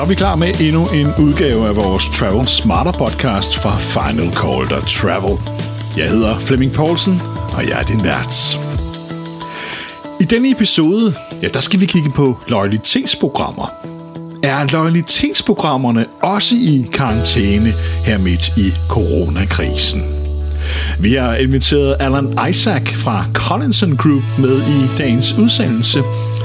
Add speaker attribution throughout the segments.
Speaker 1: Så er vi klar med endnu en udgave af vores Travel Smarter podcast fra Final Call der Travel. Jeg hedder Flemming Poulsen, og jeg er din vært. I denne episode, ja, der skal vi kigge på loyalitetsprogrammer. Er loyalitetsprogrammerne også i karantæne her midt i coronakrisen? Vi har inviteret Alan Isaac fra Collinson Group med i dagens udsendelse –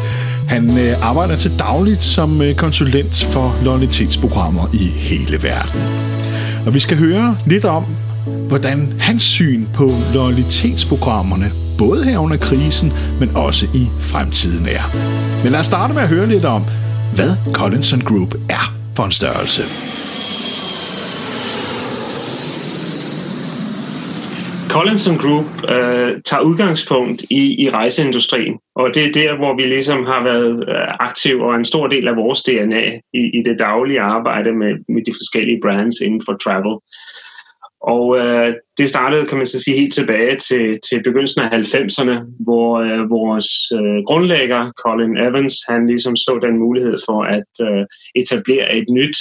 Speaker 1: han øh, arbejder til dagligt som øh, konsulent for loyalitetsprogrammer i hele verden. Og vi skal høre lidt om, hvordan hans syn på loyalitetsprogrammerne, både her under krisen, men også i fremtiden er. Men lad os starte med at høre lidt om, hvad Collinson Group er for en størrelse.
Speaker 2: Collinson Group øh, tager udgangspunkt i, i rejseindustrien, og det er der, hvor vi ligesom har været aktiv aktive og en stor del af vores DNA i, i det daglige arbejde med, med de forskellige brands inden for travel. Og øh, det startede, kan man så sige, helt tilbage til, til begyndelsen af 90'erne, hvor øh, vores øh, grundlægger, Colin Evans, han ligesom så den mulighed for at øh, etablere et nyt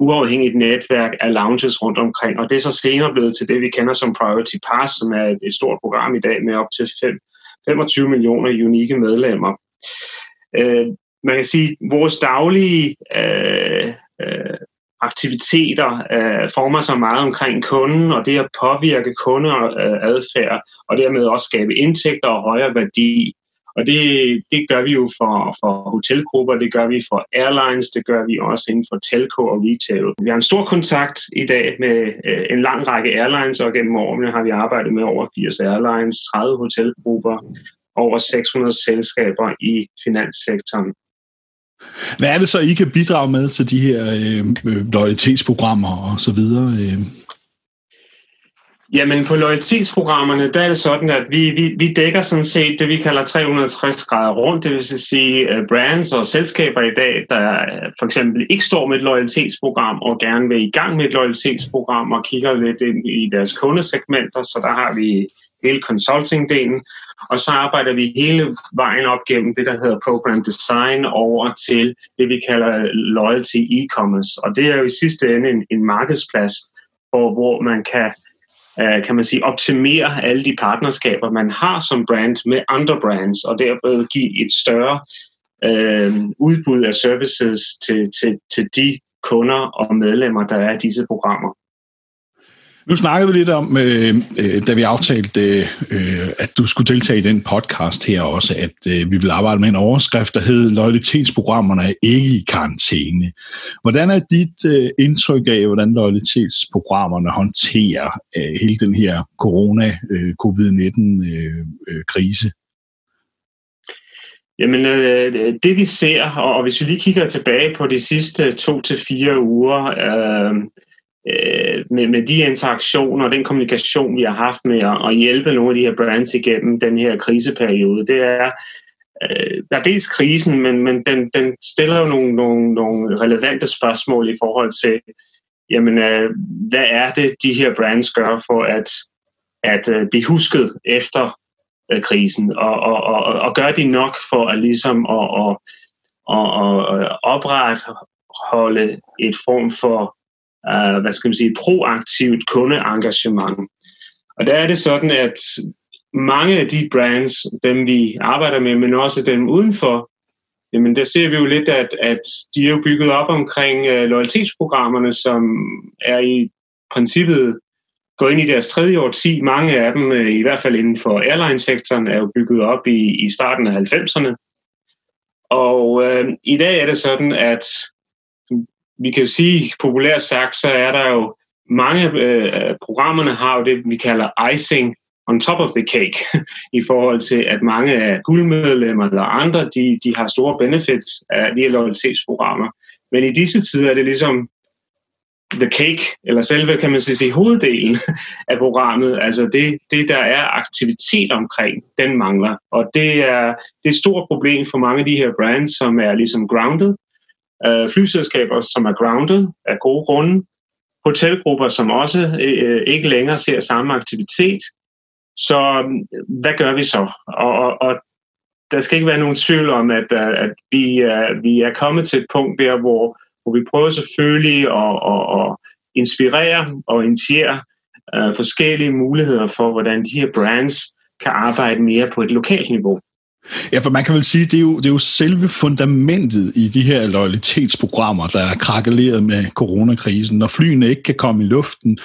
Speaker 2: uafhængigt netværk af lounges rundt omkring, og det er så senere blevet til det, vi kender som Priority Pass, som er et stort program i dag med op til 5, 25 millioner unikke medlemmer. Øh, man kan sige, at vores daglige øh, øh, aktiviteter øh, former sig meget omkring kunden, og det at påvirke kundeadfærd, og dermed også skabe indtægter og højere værdi. Og det, det gør vi jo for, for hotelgrupper, det gør vi for airlines, det gør vi også inden for telco og retail. Vi har en stor kontakt i dag med øh, en lang række airlines, og gennem årene har vi arbejdet med over 80 airlines, 30 hotelgrupper, over 600 selskaber i finanssektoren.
Speaker 1: Hvad er det så, I kan bidrage med til de her øh, øh loyalitetsprogrammer og så videre? Øh?
Speaker 2: Jamen på loyalitetsprogrammerne, der er det sådan, at vi, vi, vi dækker sådan set det, vi kalder 360 grader rundt, det vil sige øh, brands og selskaber i dag, der øh, for eksempel ikke står med et loyalitetsprogram og gerne vil i gang med et loyalitetsprogram og kigger lidt ind i deres kundesegmenter, så der har vi hele consulting-delen, og så arbejder vi hele vejen op gennem det, der hedder program design over til det, vi kalder loyalty e-commerce, og det er jo i sidste ende en, en markedsplads, hvor, hvor man kan Øh, kan man sige, optimere alle de partnerskaber, man har som brand med andre brands, og derved give et større øh, udbud af services til, til, til de kunder og medlemmer, der er i disse programmer.
Speaker 1: Nu snakkede vi lidt om, øh, øh, da vi aftalte, øh, at du skulle deltage i den podcast her også, at øh, vi vil arbejde med en overskrift, der hed Loyalitetsprogrammerne er ikke i karantæne. Hvordan er dit øh, indtryk af, hvordan loyalitetsprogrammerne håndterer øh, hele den her corona-covid-19-krise? Øh, øh, øh,
Speaker 2: Jamen, øh, det vi ser, og hvis vi lige kigger tilbage på de sidste to til fire uger, øh, øh, med, med de interaktioner og den kommunikation, vi har haft med at, at hjælpe nogle af de her brands igennem den her kriseperiode, det er, øh, der er dels krisen, men, men den, den stiller jo nogle, nogle, nogle relevante spørgsmål i forhold til, jamen, øh, hvad er det, de her brands gør for at, at øh, blive husket efter øh, krisen, og, og, og, og gør de nok for at ligesom at, at, at, at opretholde et form for uh, hvad skal man sige, proaktivt kundeengagement. Og der er det sådan, at mange af de brands, dem vi arbejder med, men også dem udenfor, jamen der ser vi jo lidt, at, at de er jo bygget op omkring uh, loyalitetsprogrammerne, som er i princippet gået ind i deres tredje årti. Mange af dem, uh, i hvert fald inden for airline-sektoren, er jo bygget op i, i starten af 90'erne. Og uh, i dag er det sådan, at vi kan jo sige, populært sagt, så er der jo mange øh, programmerne har jo det, vi kalder icing on top of the cake, i forhold til, at mange af guldmedlemmer eller andre, de, de har store benefits af de her loyalitetsprogrammer. Men i disse tider er det ligesom the cake, eller selve, kan man sige, hoveddelen af programmet, altså det, det, der er aktivitet omkring, den mangler. Og det er, det er et stort problem for mange af de her brands, som er ligesom grounded, øh, flyselskaber, som er grounded af gode grunde, hotelgrupper, som også øh, ikke længere ser samme aktivitet. Så øh, hvad gør vi så? Og, og, og der skal ikke være nogen tvivl om, at, øh, at vi, er, vi er kommet til et punkt der, hvor, hvor vi prøver selvfølgelig at, at, at inspirere og initiere øh, forskellige muligheder for, hvordan de her brands kan arbejde mere på et lokalt niveau.
Speaker 1: Ja, for man kan vel sige, det er jo, det er jo selve fundamentet i de her loyalitetsprogrammer, der er krakeleret med coronakrisen. Når flyene ikke kan komme i luften,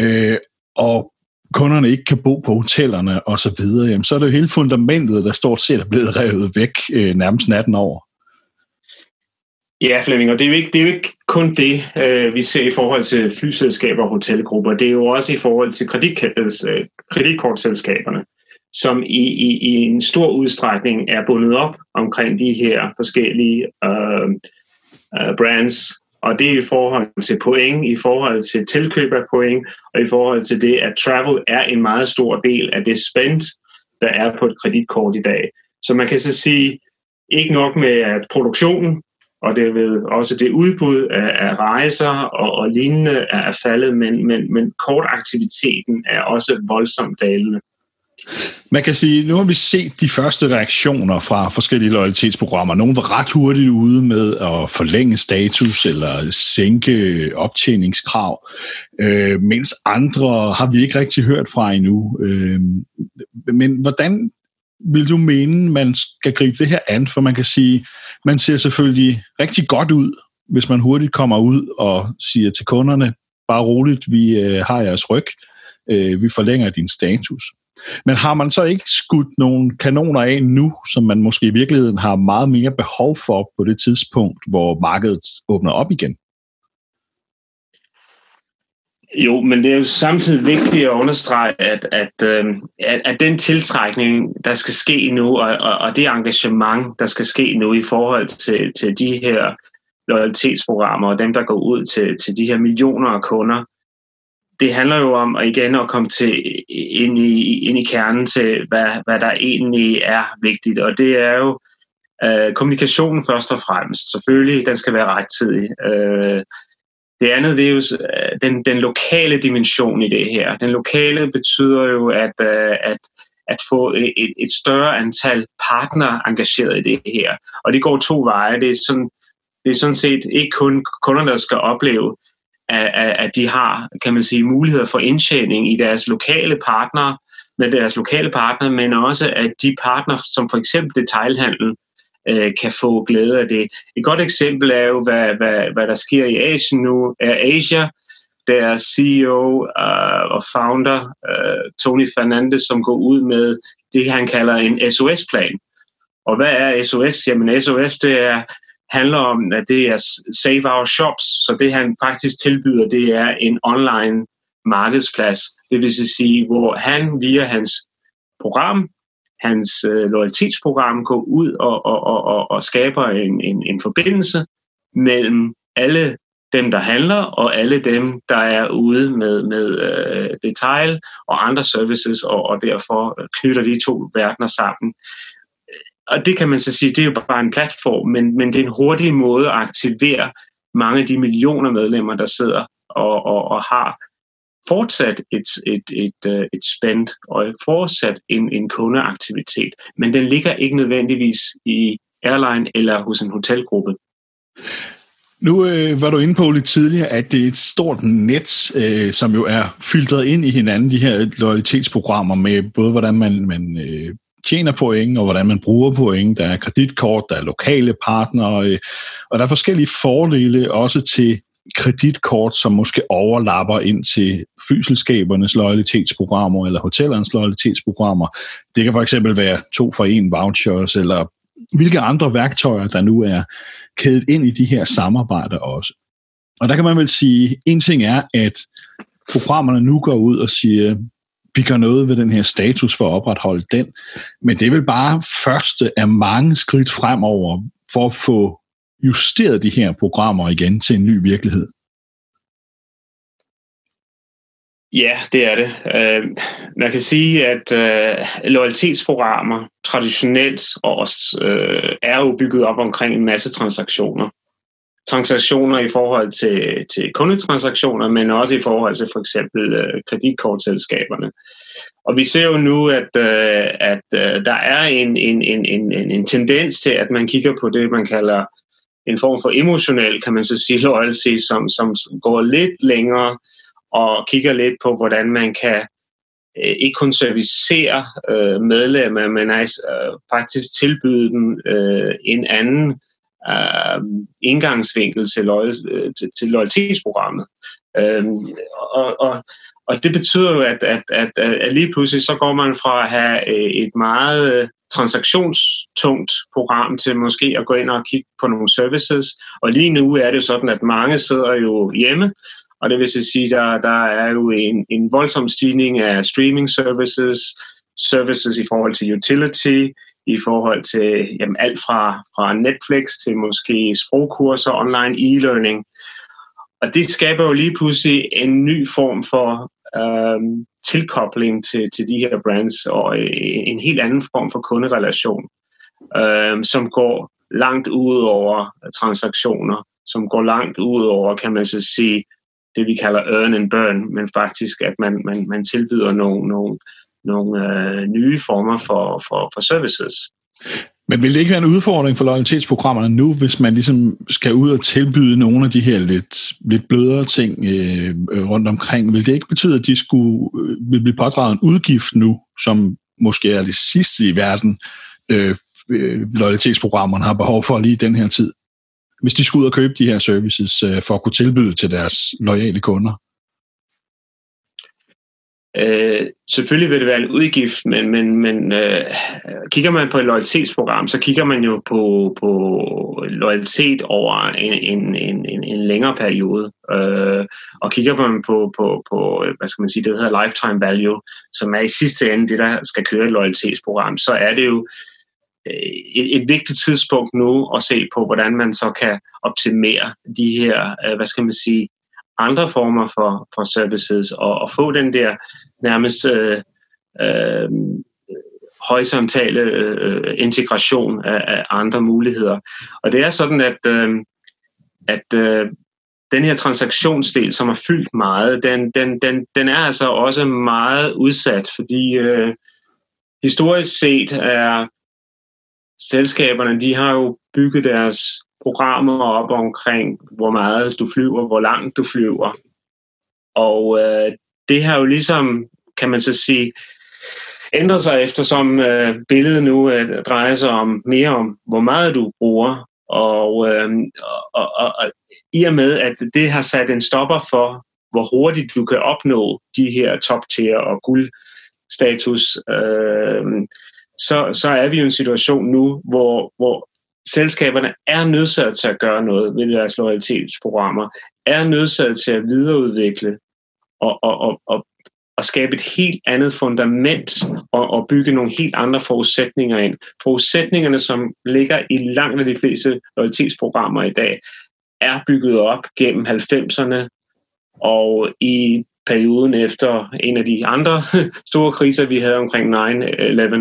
Speaker 1: øh, og kunderne ikke kan bo på hotellerne og så videre, jamen, så er det jo hele fundamentet, der stort set er blevet revet væk øh, nærmest natten over.
Speaker 2: Ja, Flemming, og det er jo ikke, det er jo ikke kun det, øh, vi ser i forhold til flyselskaber og hotelgrupper. Det er jo også i forhold til øh, kreditkortselskaberne som i, i, i en stor udstrækning er bundet op omkring de her forskellige øh, øh, brands. Og det er i forhold til point, i forhold til tilkøb af point, og i forhold til det, at travel er en meget stor del af det spændt, der er på et kreditkort i dag. Så man kan så sige, ikke nok med at produktionen, og det vil også det udbud af, af rejser og, og lignende er faldet, men, men, men kortaktiviteten er også voldsomt dalende.
Speaker 1: Man kan sige, nu har vi set de første reaktioner fra forskellige loyalitetsprogrammer. Nogle var ret hurtigt ude med at forlænge status eller sænke optjeningskrav, øh, mens andre har vi ikke rigtig hørt fra endnu. Øh, men hvordan vil du mene, man skal gribe det her an? For man kan sige, man ser selvfølgelig rigtig godt ud, hvis man hurtigt kommer ud og siger til kunderne, bare roligt, vi øh, har jeres ryg, øh, vi forlænger din status. Men har man så ikke skudt nogle kanoner af nu, som man måske i virkeligheden har meget mere behov for på det tidspunkt, hvor markedet åbner op igen?
Speaker 2: Jo, men det er jo samtidig vigtigt at understrege, at, at, øh, at, at den tiltrækning, der skal ske nu, og, og, og det engagement, der skal ske nu i forhold til, til de her loyalitetsprogrammer, og dem, der går ud til, til de her millioner af kunder, det handler jo om at igen at komme til ind i, ind i kernen til, hvad, hvad der egentlig er vigtigt. Og det er jo øh, kommunikationen først og fremmest. Selvfølgelig, den skal være rettidig. Øh, det andet, det er jo øh, den, den lokale dimension i det her. Den lokale betyder jo, at, øh, at, at få et, et større antal partnere engageret i det her. Og det går to veje. Det er sådan, det er sådan set ikke kun kunderne, der skal opleve, at, at de har, kan man sige, muligheder for indtjening i deres lokale partnere, med deres lokale partnere, men også at de partnere, som for eksempel detailhandel, øh, kan få glæde af det. Et godt eksempel er jo, hvad, hvad, hvad der sker i Asien nu. Er Asia, der CEO uh, øh, og founder, uh, Tony Fernandes, som går ud med det, han kalder en SOS-plan. Og hvad er SOS? Jamen SOS, det er handler om, at det er Save Our Shops, så det han faktisk tilbyder, det er en online markedsplads. Det vil sige, hvor han via hans program, hans øh, loyalitetsprogram, går ud og, og, og, og, og skaber en, en, en forbindelse mellem alle dem, der handler, og alle dem, der er ude med, med øh, detail og andre services, og, og derfor knytter de to verdener sammen og det kan man så sige, det er jo bare en platform, men, men det er en hurtig måde at aktivere mange af de millioner medlemmer, der sidder og, og, og har fortsat et, et, et, øh, et spend og fortsat en, en kundeaktivitet, men den ligger ikke nødvendigvis i airline eller hos en hotelgruppe.
Speaker 1: Nu øh, var du inde på lidt tidligere, at det er et stort net, øh, som jo er filtreret ind i hinanden, de her loyalitetsprogrammer med både, hvordan man, man øh, tjener point, og hvordan man bruger point. Der er kreditkort, der er lokale partnere, øh, og der er forskellige fordele også til kreditkort, som måske overlapper ind til flyselskabernes loyalitetsprogrammer eller hotellernes loyalitetsprogrammer. Det kan for eksempel være to for en vouchers, eller hvilke andre værktøjer, der nu er kædet ind i de her samarbejder også. Og der kan man vel sige, en ting er, at programmerne nu går ud og siger, vi gør noget ved den her status for at opretholde den. Men det er vel bare første af mange skridt fremover for at få justeret de her programmer igen til en ny virkelighed.
Speaker 2: Ja, det er det. Uh, man kan sige, at uh, loyalitetsprogrammer traditionelt også uh, er jo bygget op omkring en masse transaktioner transaktioner i forhold til, til kundetransaktioner, men også i forhold til for eksempel øh, kreditkortselskaberne. Og vi ser jo nu, at, øh, at øh, der er en, en, en, en, en tendens til, at man kigger på det, man kalder en form for emotionel, kan man så sige, loyalty, som, som går lidt længere og kigger lidt på, hvordan man kan øh, ikke kun servicere øh, medlemmer, men altså, øh, faktisk tilbyde dem øh, en anden øh, indgangsvinkel til, loyal, øh, til, til loyalitetsprogrammet. Øh, og, og, og det betyder jo, at, at, at, at lige pludselig så går man fra at have øh, et meget øh, transaktionstungt program til måske at gå ind og kigge på nogle services. Og lige nu er det sådan, at mange sidder jo hjemme, og det vil sige, der, der er jo en, en voldsom stigning af streaming services, services i forhold til utility, i forhold til jamen, alt fra, fra Netflix til måske sprogkurser, online e-learning. Og det skaber jo lige pludselig en ny form for øhm, tilkobling til, til de her brands og en, en helt anden form for kunderelation, øhm, som går langt ud over transaktioner, som går langt ud over, kan man så sige, det vi kalder earn and burn, men faktisk at man, man, man tilbyder nogle, nogle, nogle øh, nye former for, for, for services.
Speaker 1: Men vil det ikke være en udfordring for loyalitetsprogrammerne nu, hvis man ligesom skal ud og tilbyde nogle af de her lidt, lidt blødere ting øh, rundt omkring? Vil det ikke betyde, at de skulle øh, vil blive pådraget en udgift nu, som måske er det sidste i verden, øh, øh, loyalitetsprogrammerne har behov for lige i den her tid? Hvis de skulle ud og købe de her services øh, for at kunne tilbyde til deres lojale kunder?
Speaker 2: Øh, selvfølgelig vil det være en udgift, men, men, men øh, kigger man på et loyalitetsprogram, så kigger man jo på, på loyalitet over en, en, en, en længere periode. Øh, og kigger man på, på, på, hvad skal man sige, det hedder lifetime value, som er i sidste ende det, der skal køre et loyalitetsprogram, så er det jo øh, et, et vigtigt tidspunkt nu at se på, hvordan man så kan optimere de her, øh, hvad skal man sige, andre former for, for services og, og få den der nærmest øh, øh, højsamtale øh, integration af, af andre muligheder. Og det er sådan, at, øh, at øh, den her transaktionsdel, som har fyldt meget, den, den, den, den er altså også meget udsat, fordi øh, historisk set er selskaberne, de har jo bygget deres programmer op omkring, hvor meget du flyver, hvor langt du flyver. Og øh, det har jo ligesom, kan man så sige, ændret sig eftersom øh, billedet nu øh, drejer sig om mere om, hvor meget du bruger. Og, øh, og, og, og i og med, at det har sat en stopper for, hvor hurtigt du kan opnå de her top-tier og guldstatus, øh, så, så er vi i en situation nu, hvor, hvor selskaberne er nødsaget til at gøre noget ved deres loyalitetsprogrammer, er nødsaget til at videreudvikle og, og, og, og, og skabe et helt andet fundament og, og bygge nogle helt andre forudsætninger ind. Forudsætningerne, som ligger i langt af de fleste loyalitetsprogrammer i dag, er bygget op gennem 90'erne og i perioden efter en af de andre store kriser, vi havde omkring 9-11.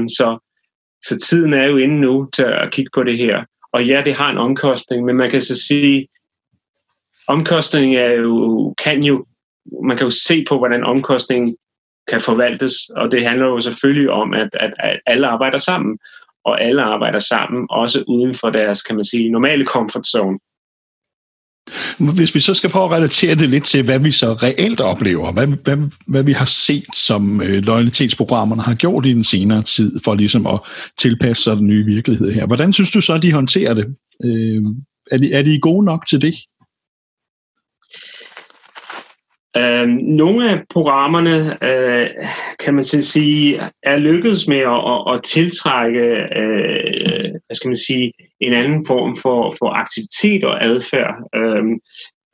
Speaker 2: Så så tiden er jo inde nu til at kigge på det her. Og ja, det har en omkostning, men man kan så sige, omkostningen er jo, kan jo, man kan jo se på, hvordan omkostningen kan forvaltes, og det handler jo selvfølgelig om, at, at, at alle arbejder sammen, og alle arbejder sammen, også uden for deres, kan man sige, normale comfort zone.
Speaker 1: Hvis vi så skal prøve at relatere det lidt til, hvad vi så reelt oplever, hvad, hvad, hvad vi har set, som øh, loyalitetsprogrammerne har gjort i den senere tid, for ligesom at tilpasse sig den nye virkelighed her. Hvordan synes du så, at de håndterer det? Øh, er, de, er de gode nok til det?
Speaker 2: Øh, nogle af programmerne, øh, kan man sige, er lykkedes med at, at, at tiltrække, øh, hvad skal man sige, en anden form for, for aktivitet og adfærd. Øhm,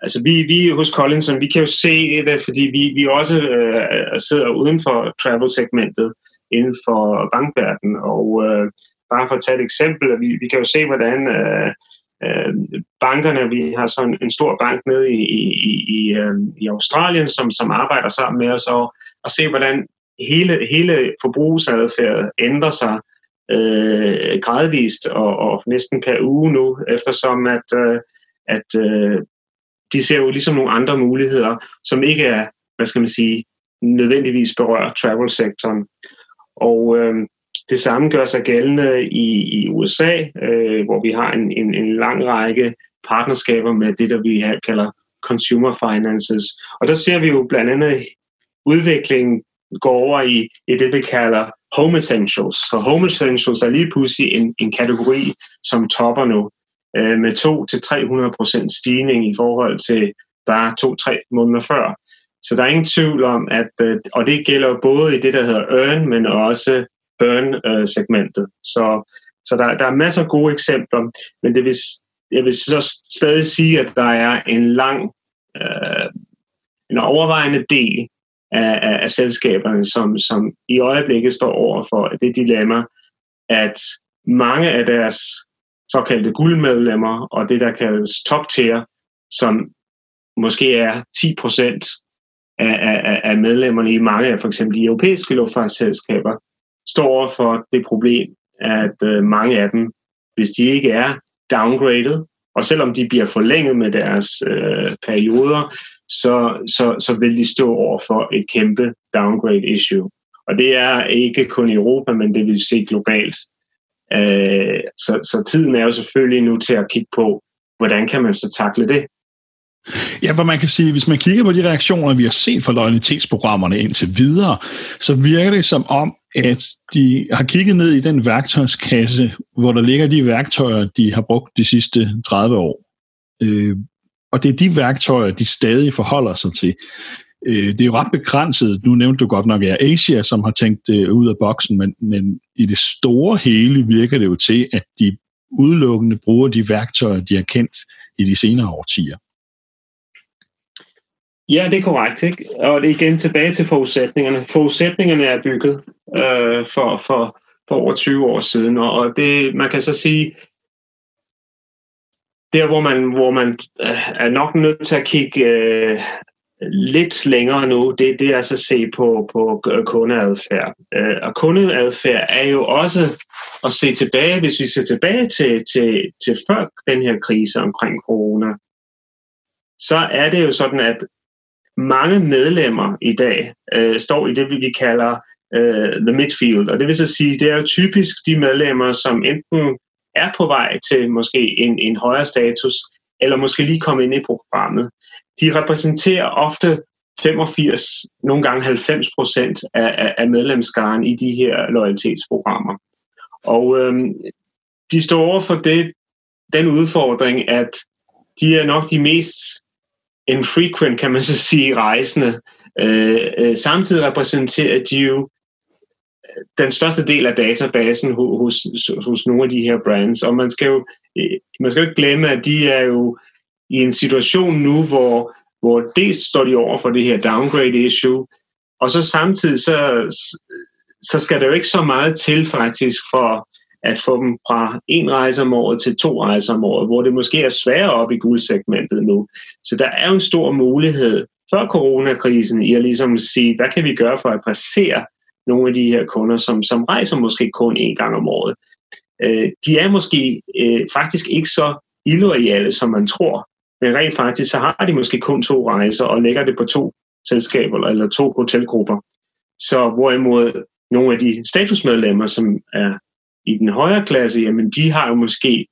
Speaker 2: altså vi, vi hos Collinson, vi kan jo se det, fordi vi, vi også øh, sidder uden for travel-segmentet inden for bankverdenen, og øh, bare for at tage et eksempel, vi, vi kan jo se, hvordan øh, øh, bankerne, vi har sådan en stor bank nede i, i, i, øh, i Australien, som, som arbejder sammen med os, og, og se, hvordan hele, hele forbrugsadfærdet ændrer sig øh, gradvist og, og næsten per uge nu, eftersom at, øh, at øh, de ser jo ligesom nogle andre muligheder, som ikke er, hvad skal man sige, nødvendigvis berører travel-sektoren. Og øh, det samme gør sig gældende i, i USA, øh, hvor vi har en, en, en lang række partnerskaber med det, der vi her kalder consumer finances. Og der ser vi jo blandt andet udviklingen går over i, i det, vi kalder home essentials. Så home essentials er lige pludselig en, en kategori, som topper nu øh, med 2-300% stigning i forhold til bare 2-3 måneder før. Så der er ingen tvivl om, at, øh, og det gælder både i det, der hedder earn, men også burn-segmentet. Øh, så, så der, der er masser af gode eksempler, men det vil, jeg vil så stadig sige, at der er en lang, øh, en overvejende del af, af, af selskaberne, som, som i øjeblikket står over for det dilemma, at mange af deres såkaldte guldmedlemmer og det, der kaldes top tier, som måske er 10 procent af, af, af medlemmerne i mange af for eksempel de europæiske luftfartsselskaber, står over for det problem, at øh, mange af dem, hvis de ikke er downgraded, og selvom de bliver forlænget med deres øh, perioder, så, så, så vil de stå over for et kæmpe downgrade issue. Og det er ikke kun i Europa, men det vil se globalt. Øh, så, så tiden er jo selvfølgelig nu til at kigge på, hvordan kan man så takle det?
Speaker 1: Ja, hvor man kan sige, hvis man kigger på de reaktioner, vi har set fra loyalitetsprogrammerne indtil videre, så virker det som om, at de har kigget ned i den værktøjskasse, hvor der ligger de værktøjer, de har brugt de sidste 30 år. Øh, og det er de værktøjer, de stadig forholder sig til. Øh, det er jo ret begrænset. Nu nævnte du godt nok at Asia, som har tænkt øh, ud af boksen, men, men i det store hele virker det jo til, at de udelukkende bruger de værktøjer, de har kendt i de senere årtier.
Speaker 2: Ja, det er korrekt. Ikke? Og det er igen tilbage til forudsætningerne. Forudsætningerne er bygget øh, for, for, for over 20 år siden, og det, man kan så sige, der hvor man, hvor man øh, er nok nødt til at kigge øh, lidt længere nu, det, det er altså at se på, på øh, kundeadfærd. Øh, og kundeadfærd er jo også at se tilbage, hvis vi ser tilbage til, til, til før den her krise omkring corona, så er det jo sådan, at mange medlemmer i dag øh, står i det, vi kalder øh, the midfield. Og det vil så sige, det er jo typisk de medlemmer, som enten er på vej til måske en, en højere status, eller måske lige komme ind i programmet. De repræsenterer ofte 85, nogle gange 90 procent af, af medlemskaren i de her loyalitetsprogrammer. Og øhm, de står over for det, den udfordring, at de er nok de mest infrequent, kan man så sige, rejsende. Øh, øh, samtidig repræsenterer de jo den største del af databasen hos, hos, hos nogle af de her brands. Og man skal jo øh, man skal jo ikke glemme, at de er jo i en situation nu, hvor, hvor dels står de over for det her downgrade issue, og så samtidig så, så skal der jo ikke så meget til faktisk for at få dem fra en rejse om året til to rejser om året, hvor det måske er sværere op i guldsegmentet nu. Så der er jo en stor mulighed før coronakrisen i at ligesom sige, hvad kan vi gøre for at præsere nogle af de her kunder, som, som rejser måske kun en gang om året. Øh, de er måske øh, faktisk ikke så illoyale, som man tror, men rent faktisk så har de måske kun to rejser og lægger det på to selskaber eller to hotelgrupper. Så hvorimod nogle af de statusmedlemmer, som er i den højere klasse, jamen de har jo måske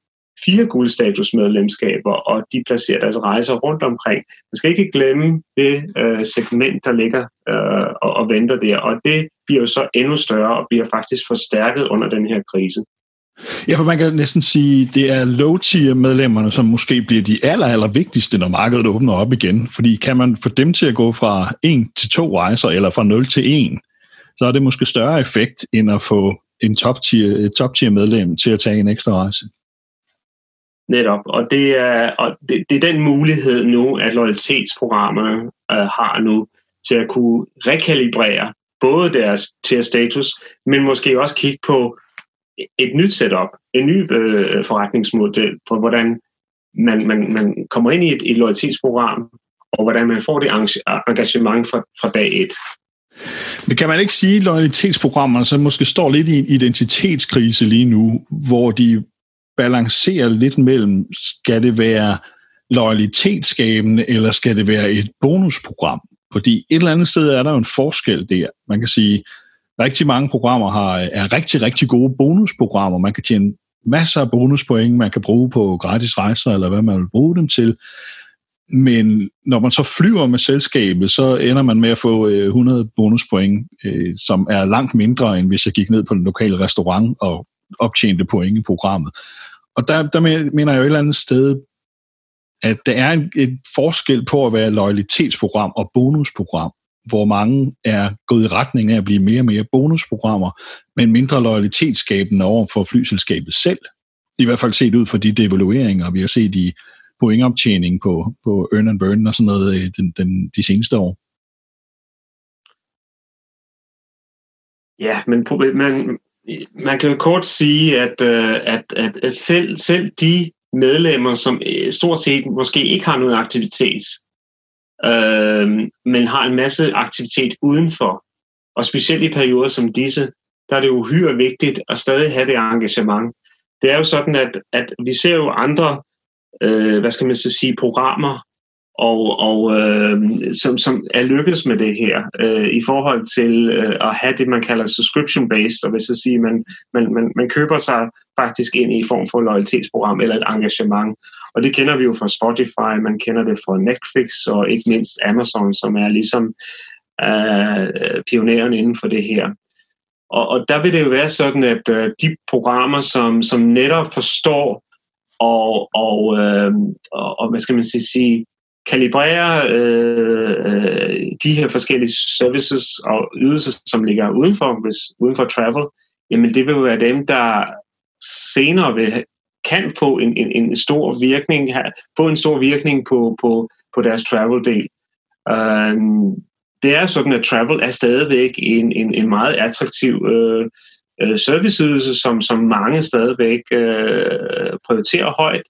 Speaker 2: fire guldstatusmedlemskaber, og de placerer deres rejser rundt omkring. Man skal ikke glemme det øh, segment, der ligger øh, og, og venter der, og det bliver jo så endnu større og bliver faktisk forstærket under den her krise.
Speaker 1: Ja, for man kan næsten sige, det er low-tier medlemmerne, som måske bliver de aller, aller vigtigste, når markedet åbner op igen. Fordi kan man få dem til at gå fra en til to rejser, eller fra 0 til 1, så er det måske større effekt, end at få en top-tier, top-tier medlem til at tage en ekstra rejse.
Speaker 2: Netop, og det er, og det, det er den mulighed nu, at loyalitetsprogrammerne øh, har nu til at kunne rekalibrere både deres tier status, men måske også kigge på et nyt setup, en ny øh, forretningsmodel for, hvordan man, man, man kommer ind i et, et loyalitetsprogram, og hvordan man får det engagement fra, fra dag et.
Speaker 1: Men kan man ikke sige, at loyalitetsprogrammerne så måske står lidt i en identitetskrise lige nu, hvor de balancerer lidt mellem, skal det være loyalitetsskabende, eller skal det være et bonusprogram? Fordi et eller andet sted er der jo en forskel der. Man kan sige, rigtig mange programmer har, er rigtig, rigtig gode bonusprogrammer. Man kan tjene masser af bonuspoint, man kan bruge på gratis rejser, eller hvad man vil bruge dem til. Men når man så flyver med selskabet, så ender man med at få øh, 100 bonuspoint, øh, som er langt mindre, end hvis jeg gik ned på den lokale restaurant og optjente point i programmet. Og der, der mener jeg jo et eller andet sted, at der er en, en forskel på at være loyalitetsprogram og bonusprogram, hvor mange er gået i retning af at blive mere og mere bonusprogrammer, men mindre loyalitetsskabende over for flyselskabet selv. I hvert fald set ud fra de devalueringer, vi har set i pointoptjening på, på earn and burn og sådan noget øh, den, den, de seneste år.
Speaker 2: Ja, men man, man kan jo kort sige, at, at, at, at selv, selv de medlemmer, som øh, stort set måske ikke har noget aktivitet, øh, men har en masse aktivitet udenfor, og specielt i perioder som disse, der er det uhyre vigtigt at stadig have det engagement. Det er jo sådan, at, at vi ser jo andre, øh, hvad skal man så sige, programmer, og, og øh, som, som er lykkedes med det her øh, i forhold til øh, at have det, man kalder subscription-based, og hvis jeg siger, man, man, man, man køber sig faktisk ind i form for et loyalitetsprogram eller et engagement. Og det kender vi jo fra Spotify, man kender det fra Netflix og ikke mindst Amazon, som er ligesom øh, pioneren inden for det her. Og, og der vil det jo være sådan, at øh, de programmer, som, som netop forstår og, og, øh, og, og hvad skal man sige, sige kalibrere øh, de her forskellige services og ydelser, som ligger udenfor, hvis, uden for travel, jamen det vil være dem, der senere vil, kan få en, en, en stor virkning, få en stor virkning på, på, på deres travel-del. Uh, det er sådan, at travel er stadigvæk en, en, en meget attraktiv øh, øh serviceydelse, som, som mange stadigvæk øh, prioriterer højt.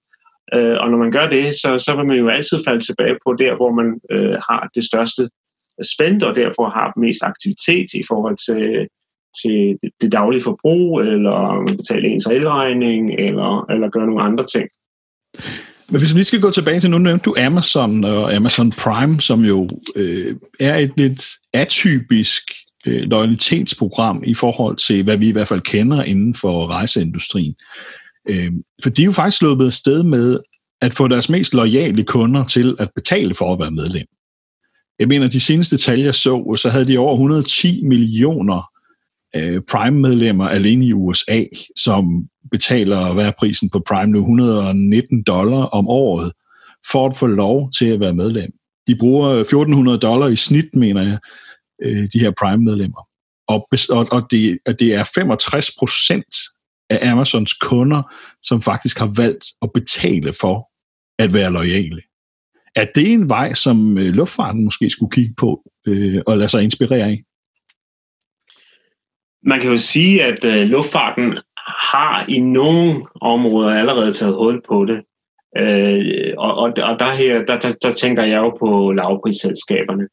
Speaker 2: Øh, og når man gør det, så, så vil man jo altid falde tilbage på der, hvor man øh, har det største spændt, og derfor har mest aktivitet i forhold til, til det daglige forbrug, eller betale ens elregning, eller, eller gøre nogle andre ting.
Speaker 1: Men hvis vi skal gå tilbage til, nu nævnte du Amazon og Amazon Prime, som jo øh, er et lidt atypisk øh, loyalitetsprogram i forhold til, hvad vi i hvert fald kender inden for rejseindustrien. Øh, for de er jo faktisk slået sted med at få deres mest lojale kunder til at betale for at være medlem. Jeg mener, de seneste tal, jeg så, så havde de over 110 millioner øh, Prime-medlemmer alene i USA, som betaler, hvad er prisen på Prime nu, 119 dollar om året, for at få lov til at være medlem. De bruger 1400 dollar i snit, mener jeg, øh, de her Prime-medlemmer. Og, og, og det, det er 65 procent af Amazons kunder, som faktisk har valgt at betale for at være lojale. Er det en vej, som øh, luftfarten måske skulle kigge på øh, og lade sig inspirere af?
Speaker 2: Man kan jo sige, at øh, luftfarten har i nogle områder allerede taget hul på det. Øh, og, og, og der, her, der, der, der tænker jeg jo på lavprisselskaberne.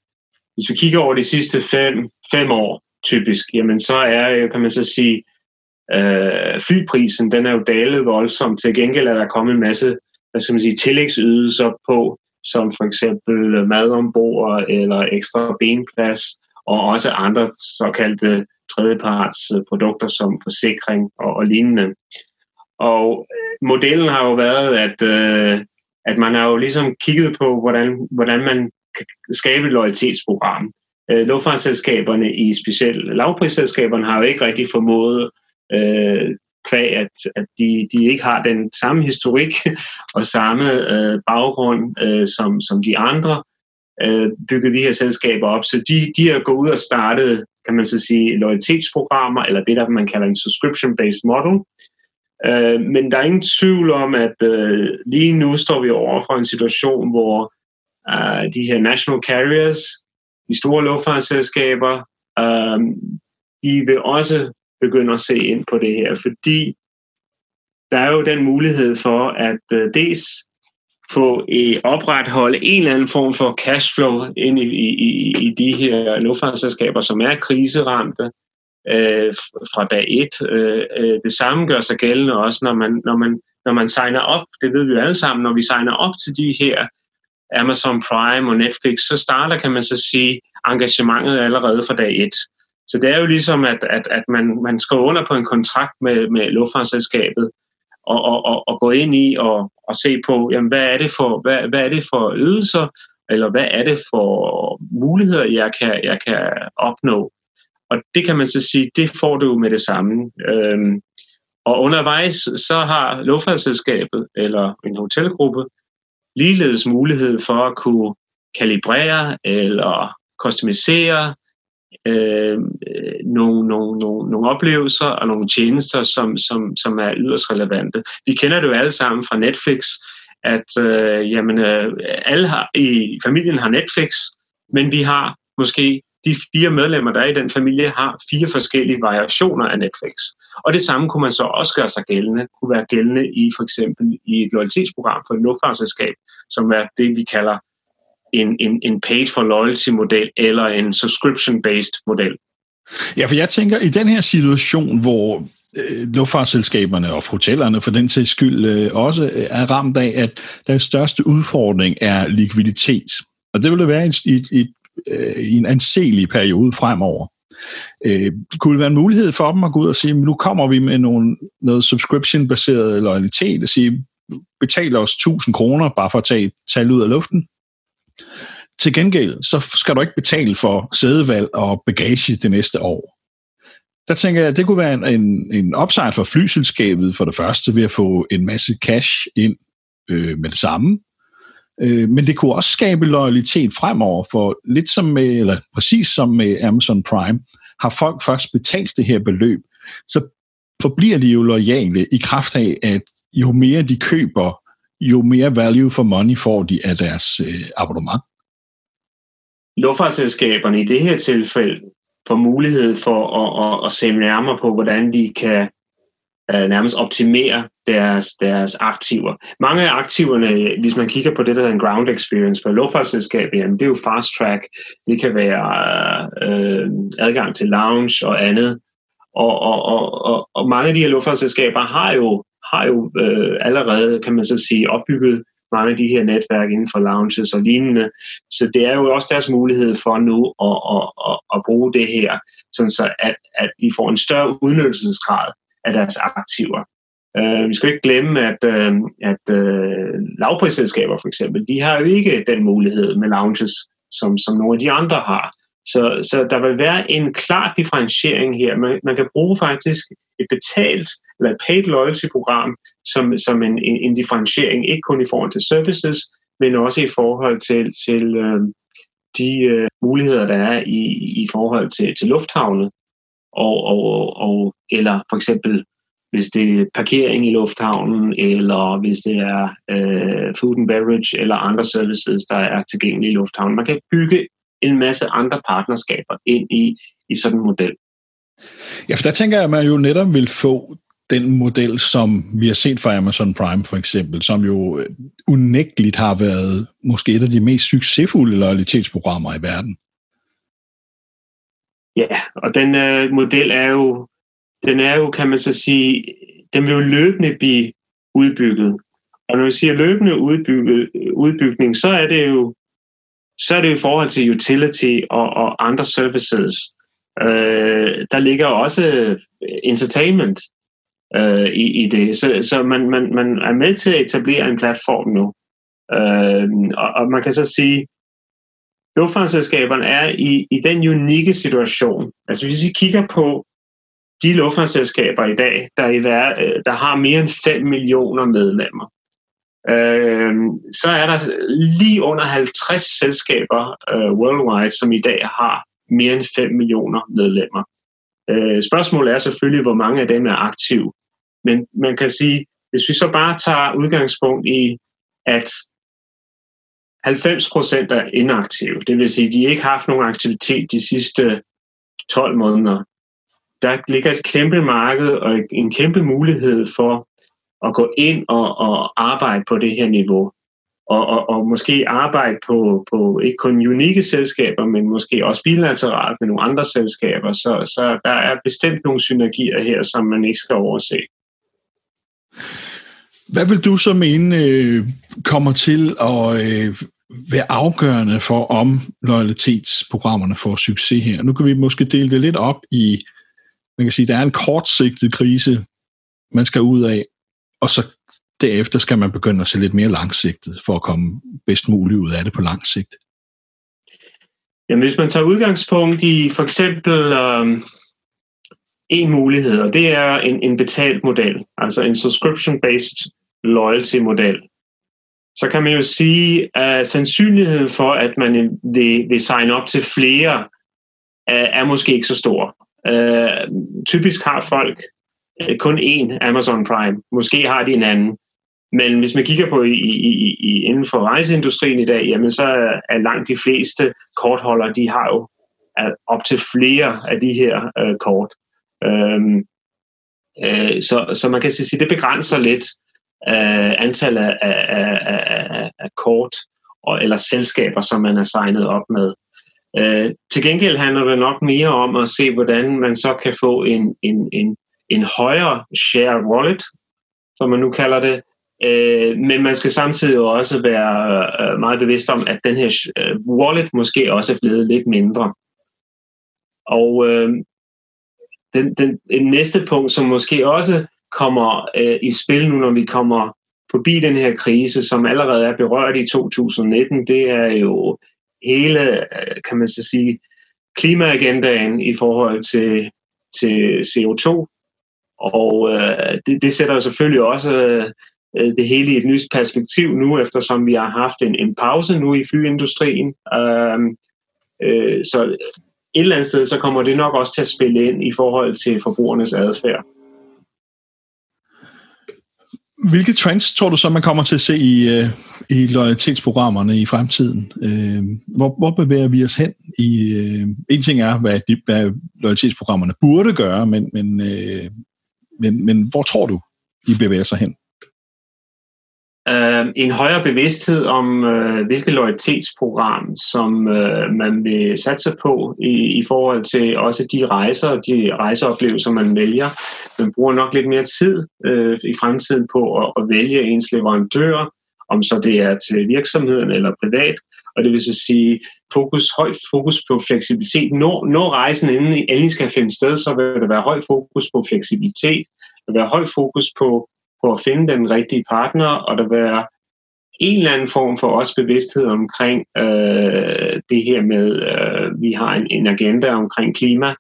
Speaker 2: Hvis vi kigger over de sidste fem, fem år, typisk, jamen så er, kan man så sige, Øh, flyprisen, den er jo dalet voldsomt. Til gengæld er der kommet en masse hvad skal man sige, tillægsydelser på, som for eksempel mad ombord eller ekstra benplads, og også andre såkaldte tredjeparts produkter som forsikring og, og lignende. Og modellen har jo været, at, øh, at man har jo ligesom kigget på, hvordan, hvordan man kan skabe et lojalitetsprogram. Øh, luftfartsselskaberne i specielt lavprisselskaberne har jo ikke rigtig formået øh, kvæg, at, at de, de ikke har den samme historik og samme øh, baggrund øh, som, som de andre, øh, bygget de her selskaber op. Så de, de er gået ud og startet, kan man så sige, loyalitetsprogrammer, eller det, der man kalder en subscription-based model. Øh, men der er ingen tvivl om, at øh, lige nu står vi over for en situation, hvor øh, de her national carriers, de store luftfartsselskaber, øh, de vil også begynder at se ind på det her, fordi der er jo den mulighed for at øh, dels få i opretholde en eller anden form for cashflow ind i, i, i de her luftfartsselskaber, som er kriseramte øh, fra dag et. Øh, øh, det samme gør sig gældende også, når man, når, man, når man signer op, det ved vi jo alle sammen, når vi signer op til de her Amazon Prime og Netflix, så starter, kan man så sige, engagementet allerede fra dag et. Så det er jo ligesom, at, at, at man, man skriver under på en kontrakt med, med luftfartsselskabet, og, og, og, og gå ind i og, og se på, jamen, hvad er det for, hvad, hvad er det for ydelser, eller hvad er det for muligheder, jeg kan, jeg kan opnå. Og det kan man så sige, det får du med det samme. Øhm, og undervejs så har luftfartsselskabet eller en hotelgruppe ligeledes mulighed for at kunne kalibrere eller customisere Øh, øh, nogle, nogle, nogle, nogle oplevelser og nogle tjenester, som, som, som er yderst relevante. Vi kender det jo alle sammen fra Netflix, at øh, jamen, øh, alle har, i familien har Netflix, men vi har måske de fire medlemmer, der er i den familie, har fire forskellige variationer af Netflix. Og det samme kunne man så også gøre sig gældende, kunne være gældende i for eksempel i et loyalitetsprogram for et luftfartsselskab, som er det, vi kalder en, en, en paid for loyalty model eller en subscription-based model.
Speaker 1: Ja, for jeg tænker, i den her situation, hvor øh, luftfartsselskaberne og hotellerne for den sags skyld øh, også øh, er ramt af, at den største udfordring er likviditet. Og det vil det være i, i, i, øh, i en anselig periode fremover. Øh, kunne det være en mulighed for dem at gå ud og sige, nu kommer vi med nogle, noget subscription-baseret loyalitet, og sige, betal os 1000 kroner bare for at tage tal ud af luften. Til gengæld, så skal du ikke betale for sædevalg og bagage det næste år. Der tænker jeg, at det kunne være en, en, en upside for flyselskabet for det første, ved at få en masse cash ind øh, med det samme. Øh, men det kunne også skabe loyalitet fremover, for lidt som med, eller præcis som med Amazon Prime, har folk først betalt det her beløb, så forbliver de jo lojale i kraft af, at jo mere de køber, jo mere value for money får de af deres øh, abonnement.
Speaker 2: Luftfartsselskaberne i det her tilfælde får mulighed for at, at, at se nærmere på, hvordan de kan øh, nærmest optimere deres, deres aktiver. Mange af aktiverne, hvis man kigger på det, der hedder en ground experience på luftfartsselskabet, jamen det er jo fast track, det kan være øh, adgang til lounge og andet. Og, og, og, og, og mange af de her luftfartsselskaber har jo har jo øh, allerede, kan man så sige, opbygget mange af de her netværk inden for lounges og lignende. Så det er jo også deres mulighed for nu at, at, at, at bruge det her, sådan så at, at de får en større udnyttelsesgrad af deres aktiver. Øh, vi skal ikke glemme, at, øh, at øh, lavprisselskaber for eksempel, de har jo ikke den mulighed med lounges, som, som nogle af de andre har. Så, så der vil være en klar differentiering her. Man, man kan bruge faktisk et betalt eller et paid loyalty-program som, som en, en, en differentiering, ikke kun i forhold til services, men også i forhold til, til øh, de øh, muligheder, der er i, i forhold til, til lufthavne, og, og, og, eller for eksempel hvis det er parkering i lufthavnen, eller hvis det er øh, food and beverage eller andre services, der er tilgængelige i lufthavnen. Man kan bygge en masse andre partnerskaber ind i, i sådan en model.
Speaker 1: Ja, for der tænker jeg, at man jo netop vil få den model, som vi har set fra Amazon Prime for eksempel, som jo øh, unægteligt har været måske et af de mest succesfulde loyalitetsprogrammer i verden.
Speaker 2: Ja, og den øh, model er jo, den er jo, kan man så sige, den vil jo løbende blive udbygget. Og når vi siger løbende udbygget, udbygning, så er det jo så er det i forhold til utility og, og andre services. Øh, der ligger også øh, entertainment øh, i, i det. Så, så man, man, man er med til at etablere en platform nu. Øh, og, og man kan så sige, luftfartsselskaberne er i, i den unikke situation. Altså hvis vi kigger på de luftfartsselskaber i dag, der, i øh, der har mere end 5 millioner medlemmer, øh, så er der lige under 50 selskaber øh, worldwide, som i dag har mere end 5 millioner medlemmer. Øh, spørgsmålet er selvfølgelig, hvor mange af dem er aktive. Men man kan sige, hvis vi så bare tager udgangspunkt i, at 90 procent er inaktive, det vil sige, at de ikke har haft nogen aktivitet de sidste 12 måneder, der ligger et kæmpe marked og en kæmpe mulighed for at gå ind og, og arbejde på det her niveau. Og, og, og måske arbejde på, på ikke kun unikke selskaber, men måske også bilateralt med nogle andre selskaber. Så, så der er bestemt nogle synergier her, som man ikke skal overse.
Speaker 1: Hvad vil du så mene øh, kommer til at øh, være afgørende for, om loyalitetsprogrammerne får succes her? Nu kan vi måske dele det lidt op i, man kan sige, der er en kortsigtet krise, man skal ud af, og så derefter skal man begynde at se lidt mere langsigtet, for at komme bedst muligt ud af det på lang sigt.
Speaker 2: Jamen, hvis man tager udgangspunkt i for eksempel øh, en mulighed, og det er en, en betalt model, altså en subscription-based loyalty-model, så kan man jo sige, at sandsynligheden for, at man vil, vil signe op til flere, er, er måske ikke så stor. Øh, typisk har folk Øh, kun én Amazon Prime. Måske har de en anden. Men hvis man kigger på i, i, i, inden for rejseindustrien i dag, jamen så er langt de fleste kortholdere, de har jo op til flere af de her øh, kort. Øhm, øh, så, så man kan sige, at det begrænser lidt øh, antallet af, af, af, af kort og, eller selskaber, som man er signet op med. Øh, til gengæld handler det nok mere om at se, hvordan man så kan få en, en, en, en højere share wallet, som man nu kalder det, Øh, men man skal samtidig også være øh, meget bevidst om, at den her øh, wallet måske også er blevet lidt mindre. Og øh, den, den, den næste punkt, som måske også kommer øh, i spil nu, når vi kommer forbi den her krise, som allerede er berørt i 2019, det er jo hele, øh, kan man så sige, klimaagendaen i forhold til, til CO2. Og øh, det, det sætter jo selvfølgelig også øh, øh, det hele i et nyt perspektiv nu, eftersom vi har haft en, en pause nu i flyindustrien. Øh, øh, så et eller andet sted, så kommer det nok også til at spille ind i forhold til forbrugernes adfærd.
Speaker 1: Hvilke trends tror du så, man kommer til at se i, øh, i loyalitetsprogrammerne i fremtiden? Øhm, hvor, hvor bevæger vi os hen? I, øh, en ting er, hvad, de, hvad loyalitetsprogrammerne burde gøre, men, men, men, men hvor tror du, I bevæger sig hen?
Speaker 2: øh, en højere bevidsthed om, øh, hvilket loyalitetsprogram, som øh, man vil satse på i, i forhold til også de rejser og de rejseoplevelser, man vælger. Man bruger nok lidt mere tid øh, i fremtiden på at, at vælge ens leverandør, om så det er til virksomheden eller privat, og det vil så sige fokus, højt fokus på fleksibilitet. Når, når rejsen endelig skal finde sted, så vil der være højt fokus på fleksibilitet, der vil være højt fokus på på at finde den rigtige partner, og der vil være en eller anden form for også bevidsthed omkring øh, det her med, øh, vi har en, en agenda omkring klima.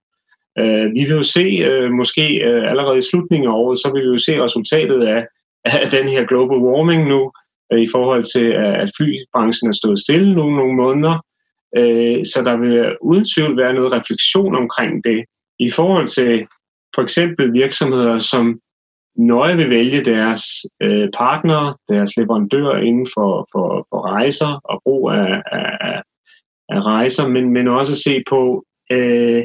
Speaker 2: Øh, vi vil jo se, øh, måske øh, allerede i slutningen af året, så vil vi jo se resultatet af, af den her global warming nu, Øh, i forhold til, at flybranchen er stået stille nogle, nogle måneder. Øh, så der vil uden tvivl være noget refleksion omkring det, i forhold til for eksempel virksomheder, som nøje vil vælge deres øh, partnere, deres leverandør inden for, for, for rejser og brug af, af, af rejser, men, men også se på øh,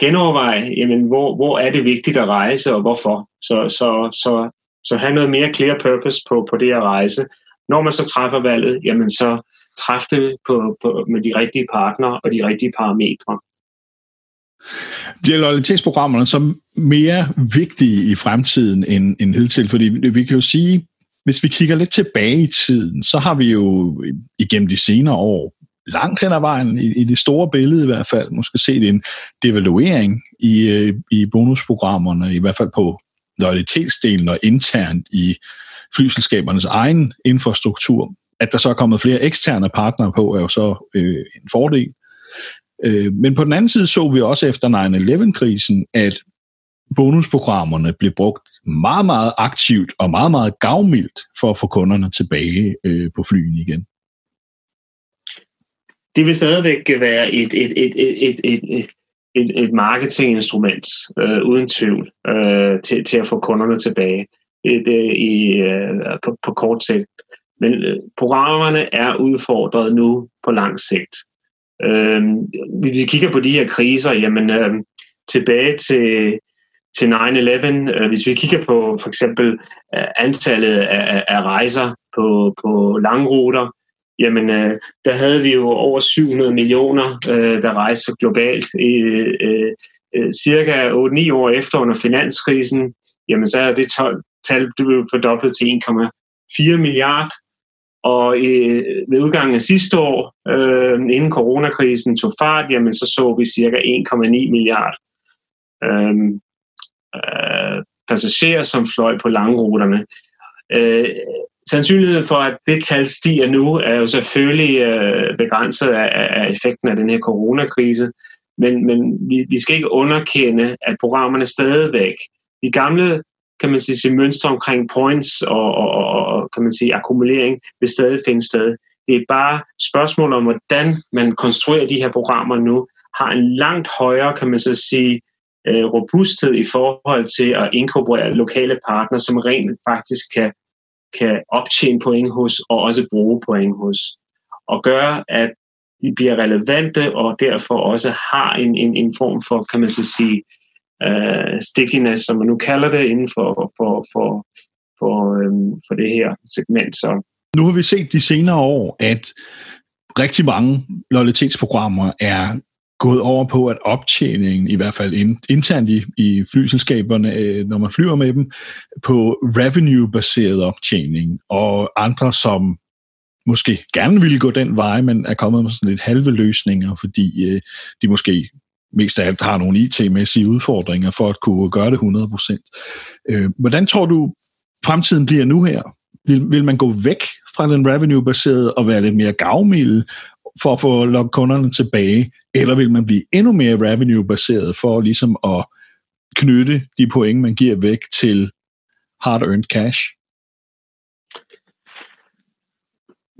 Speaker 2: genoverveje, jamen, hvor, hvor er det vigtigt at rejse og hvorfor. Så, så, så, så have noget mere clear purpose på, på det at rejse. Når man så træffer valget, jamen så træf det på, på, med de rigtige partnere og de rigtige parametre.
Speaker 1: Bliver lojalitetsprogrammerne så mere vigtige i fremtiden end, end hidtil? Fordi vi kan jo sige, hvis vi kigger lidt tilbage i tiden, så har vi jo igennem de senere år langt hen ad vejen, i, i det store billede i hvert fald, måske set en devaluering i, øh, i bonusprogrammerne, i hvert fald på lojalitetsdelen og internt i flyselskabernes egen infrastruktur. At der så er kommet flere eksterne partnere på, er jo så øh, en fordel. Øh, men på den anden side så vi også efter 9-11-krisen, at bonusprogrammerne blev brugt meget, meget aktivt og meget, meget gavmildt for at få kunderne tilbage øh, på flyen igen.
Speaker 2: Det vil stadigvæk være et, et, et, et, et, et, et, et marketinginstrument, øh, uden tvivl, øh, til, til at få kunderne tilbage et, øh, i, øh, på, på kort sigt. Men øh, programmerne er udfordret nu på lang sigt. Øh, hvis vi kigger på de her kriser, jamen øh, tilbage til, til 9-11, øh, hvis vi kigger på for eksempel øh, antallet af, af rejser på, på langruter, jamen øh, der havde vi jo over 700 millioner, øh, der rejste globalt. I, øh, øh, cirka 8-9 år efter under finanskrisen, jamen så er det tal blevet fordoblet til 1,4 milliard. Og øh, ved udgangen af sidste år, øh, inden coronakrisen tog fart, jamen så så vi cirka 1,9 milliard øh, øh, passagerer, som fløj på langruterne. Øh, sandsynligheden for, at det tal stiger nu, er jo selvfølgelig øh, begrænset af, af effekten af den her coronakrise. Men, men vi, vi skal ikke underkende, at programmerne stadigvæk, de gamle kan man sige, sige mønstre omkring points og, og, og kan man sige, akkumulering vil stadig finde sted. Det er bare spørgsmål om, hvordan man konstruerer de her programmer nu, har en langt højere, kan man så sige, øh, robusthed i forhold til at inkorporere lokale partnere, som rent faktisk kan, kan optjene point hos og også bruge point hos. Og gøre, at de bliver relevante og derfor også har en, en, en form for, kan man så sige, uh, stickiness, som man nu kalder det, inden for, for, for, for, um, for det her segment. Så.
Speaker 1: Nu har vi set de senere år, at rigtig mange loyalitetsprogrammer er gået over på, at optjeningen, i hvert fald internt i, i flyselskaberne, øh, når man flyver med dem, på revenue-baseret optjening, og andre, som måske gerne ville gå den vej, men er kommet med sådan lidt halve løsninger, fordi øh, de måske mest af alt har nogle IT-mæssige udfordringer for at kunne gøre det 100%. Øh, hvordan tror du, fremtiden bliver nu her? Vil, vil man gå væk fra den revenue-baserede og være lidt mere gavmild for at få lukket kunderne tilbage, eller vil man blive endnu mere revenue-baseret for ligesom at knytte de point, man giver væk til hard-earned cash?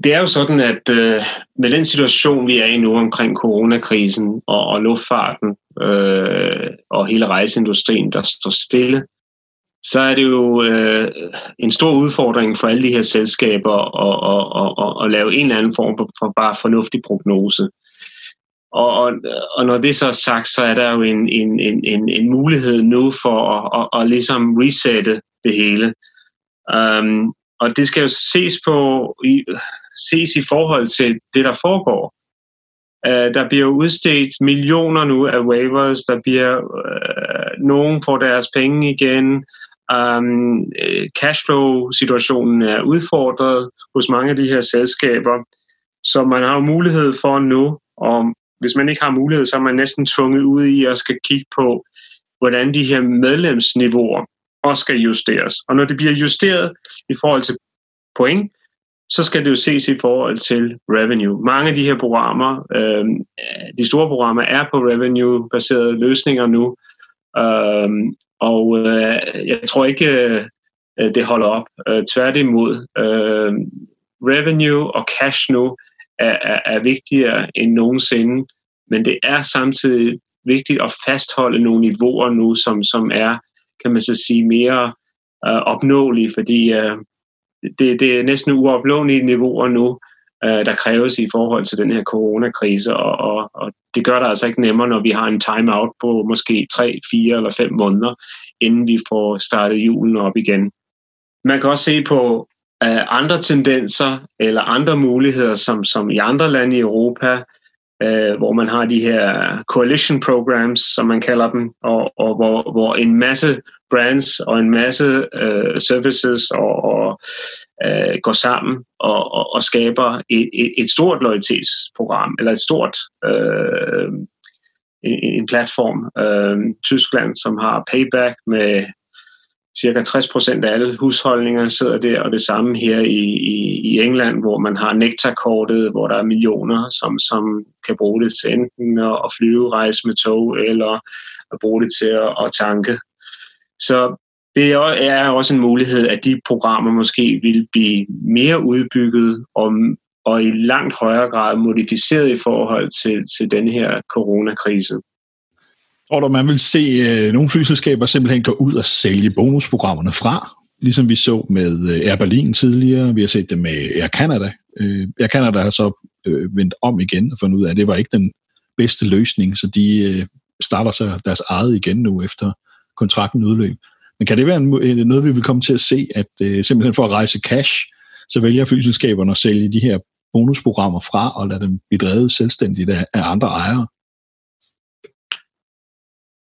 Speaker 2: Det er jo sådan, at øh, med den situation, vi er i nu omkring coronakrisen og, og luftfarten øh, og hele rejseindustrien, der står stille, så er det jo øh, en stor udfordring for alle de her selskaber at, at, at, at, at lave en eller anden form for bare fornuftig prognose. Og, og, og når det så er sagt, så er der jo en, en, en, en, en mulighed nu for at, at, at ligesom resette det hele. Um, og det skal jo ses på i, ses i forhold til det, der foregår. Uh, der bliver udstedt millioner nu af waivers, der bliver uh, nogen får deres penge igen, Um, cashflow-situationen er udfordret hos mange af de her selskaber, så man har mulighed for nu, at, hvis man ikke har mulighed, så er man næsten tvunget ud i at skal kigge på, hvordan de her medlemsniveauer også skal justeres. Og når det bliver justeret i forhold til point, så skal det jo ses i forhold til revenue. Mange af de her programmer, øh, de store programmer, er på revenue-baserede løsninger nu, øh, og øh, jeg tror ikke, øh, det holder op. Øh, tværtimod, øh, revenue og cash nu er, er, er vigtigere end nogensinde, men det er samtidig vigtigt at fastholde nogle niveauer nu, som, som er, kan man så sige, mere øh, opnåelige, fordi øh, det, det er næsten uopnåelige niveauer nu, øh, der kræves i forhold til den her coronakrise, og, og, og det gør det altså ikke nemmere, når vi har en timeout på måske 3, 4 eller 5 måneder, inden vi får startet julen op igen. Man kan også se på øh, andre tendenser eller andre muligheder, som, som i andre lande i Europa, øh, hvor man har de her coalition programs, som man kalder dem, og, og hvor, hvor en masse brands og en masse øh, services og, og øh, går sammen og, og, og skaber et, et, et stort loyalitetsprogram, eller et stort øh, en, en platform. Øh, Tyskland, som har payback med cirka 60 procent af alle husholdninger sidder der, og det samme her i, i, i England, hvor man har Nectar-kortet, hvor der er millioner, som, som kan bruge det til enten at flyve, rejse med tog, eller at bruge det til at, at tanke. Så det er også en mulighed, at de programmer måske vil blive mere udbygget og, og i langt højere grad modificeret i forhold til, til den her coronakrise.
Speaker 1: Tror du, man vil se øh, nogle flyselskaber simpelthen gå ud og sælge bonusprogrammerne fra, ligesom vi så med øh, Air Berlin tidligere, vi har set det med Air Canada. Øh, Air Canada har så øh, vendt om igen og fundet ud af, at det var ikke den bedste løsning, så de øh, starter så deres eget igen nu efter kontrakten udløb. Men kan det være en, noget, vi vil komme til at se, at øh, simpelthen for at rejse cash, så vælger flyselskaberne at sælge de her bonusprogrammer fra og lade dem blive drevet selvstændigt af, af andre ejere?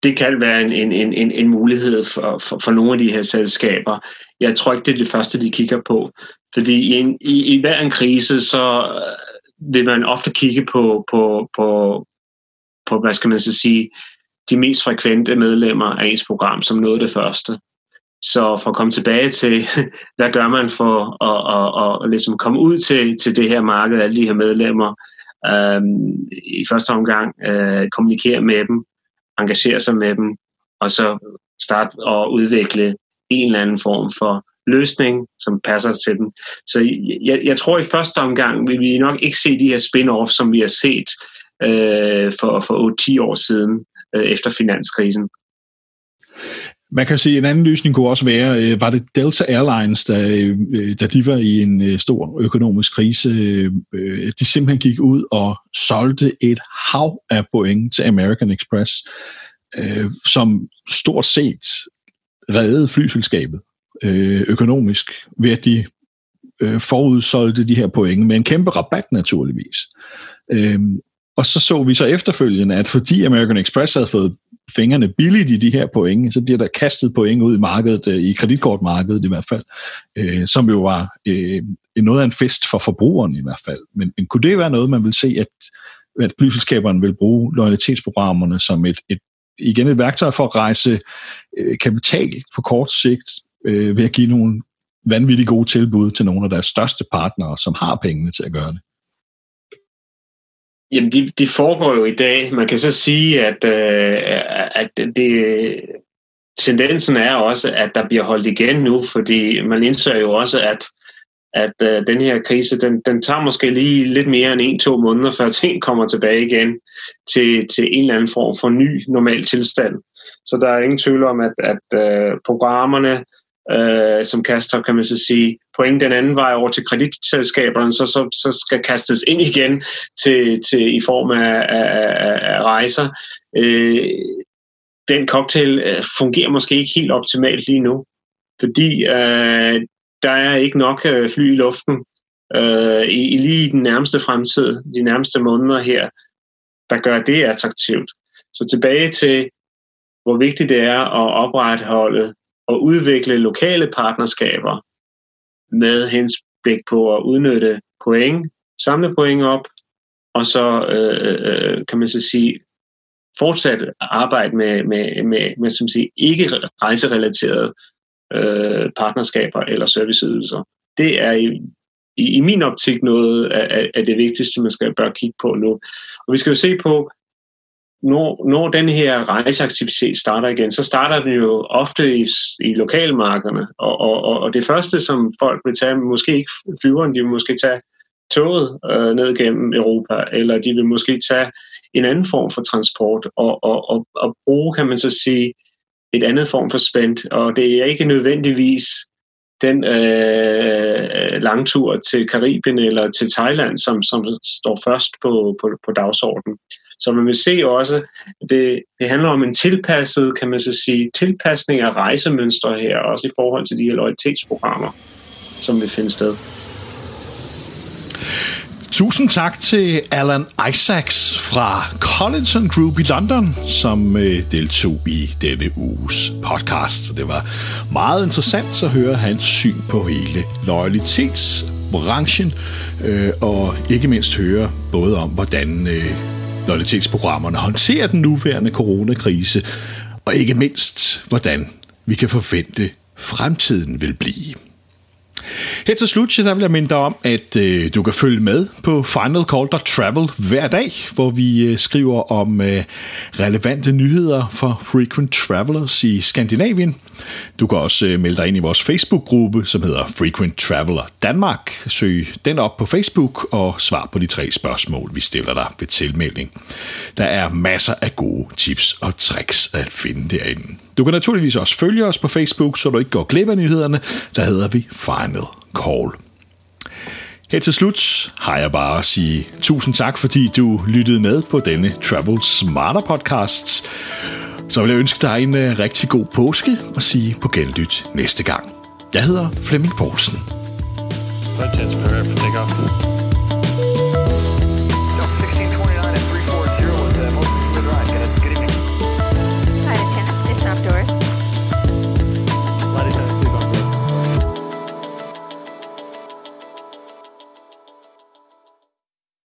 Speaker 2: Det kan være en, en, en, en mulighed for, for, for nogle af de her selskaber. Jeg tror ikke, det er det første, de kigger på. Fordi i, en, i, i hver en krise, så øh, vil man ofte kigge på, på, på, på hvad skal man så sige, de mest frekvente medlemmer af ens program som noget af det første. Så for at komme tilbage til, hvad gør man for at, at, at, at ligesom komme ud til, til det her marked, alle de her medlemmer, øhm, i første omgang øh, kommunikere med dem, engagere sig med dem, og så starte og udvikle en eller anden form for løsning, som passer til dem. Så jeg, jeg tror i første omgang vil vi nok ikke se de her spin-off, som vi har set øh, for, for 8-10 år siden øh, efter finanskrisen.
Speaker 1: Man kan sige, at en anden løsning kunne også være, øh, var det Delta Airlines, der, øh, øh, da de var i en stor økonomisk krise, de simpelthen gik ud og solgte et hav af point til American Express, som stort set reddede flyselskabet økonomisk, ved at de forudsolgte de her point med en kæmpe rabat naturligvis. Og så så vi så efterfølgende, at fordi American Express havde fået fingrene billigt i de her point, så bliver der kastet point ud i markedet, øh, i kreditkortmarkedet i hvert fald, øh, som jo var øh, noget af en fest for forbrugeren i hvert fald. Men, men kunne det være noget, man vil se, at, at flyselskaberne vil bruge loyalitetsprogrammerne som et, et igen et værktøj for at rejse øh, kapital på kort sigt øh, ved at give nogle vanvittigt gode tilbud til nogle af deres største partnere, som har pengene til at gøre det?
Speaker 2: Jamen, de, de foregår jo i dag. Man kan så sige, at, øh, at det, tendensen er også, at der bliver holdt igen nu, fordi man indser jo også, at, at øh, den her krise, den, den tager måske lige lidt mere end en-to måneder, før ting kommer tilbage igen til, til en eller anden form for ny normal tilstand. Så der er ingen tvivl om, at, at øh, programmerne, øh, som kaster, kan man så sige, point den anden vej over til kreditselskaberne, så, så, så skal kastes ind igen til, til, i form af, af, af rejser. Øh, den cocktail øh, fungerer måske ikke helt optimalt lige nu, fordi øh, der er ikke nok øh, fly i luften øh, i, i lige den nærmeste fremtid, de nærmeste måneder her, der gør det attraktivt. Så tilbage til, hvor vigtigt det er at opretholde at udvikle lokale partnerskaber med henblik på at udnytte point, samle point op, og så øh, øh, kan man så sige fortsat arbejde med, med, med, med som sige, ikke rejserelaterede øh, partnerskaber eller serviceydelser. Det er i, i, i min optik noget af, af det vigtigste, man skal bør kigge på nu. Og vi skal jo se på, når, når den her rejseaktivitet starter igen, så starter den jo ofte i, i lokalmarkederne, og, og, og det første, som folk vil tage, måske ikke flyveren, de vil måske tage toget øh, ned gennem Europa, eller de vil måske tage en anden form for transport, og, og, og, og bruge, kan man så sige, et andet form for spændt, og det er ikke nødvendigvis den øh, langtur til Karibien eller til Thailand, som, som står først på, på, på dagsordenen. Så man vil se også, det, det handler om en tilpasset, kan man så sige, tilpasning af rejsemønstre her, også i forhold til de her lojalitetsprogrammer, som vil finde sted.
Speaker 1: Tusind tak til Alan Isaacs fra Collinson Group i London, som øh, deltog i denne uges podcast. Det var meget interessant at høre hans syn på hele loyalitetsbranchen, øh, og ikke mindst høre både om, hvordan øh, øh, loyalitetsprogrammerne håndterer den nuværende coronakrise, og ikke mindst, hvordan vi kan forvente fremtiden vil blive. Her til slut, der vil jeg minde dig om, at øh, du kan følge med på Final Call Travel hver dag, hvor vi øh, skriver om øh, relevante nyheder for frequent travelers i Skandinavien. Du kan også øh, melde dig ind i vores Facebook-gruppe, som hedder Frequent Traveler Danmark. Søg den op på Facebook og svar på de tre spørgsmål, vi stiller dig ved tilmelding. Der er masser af gode tips og tricks at finde derinde. Du kan naturligvis også følge os på Facebook, så du ikke går glip af nyhederne. Der hedder vi Final Call. Her til slut har jeg bare at sige tusind tak, fordi du lyttede med på denne Travel Smarter podcast. Så vil jeg ønske dig en uh, rigtig god påske og sige på genlyt næste gang. Jeg hedder Flemming Poulsen. That's for.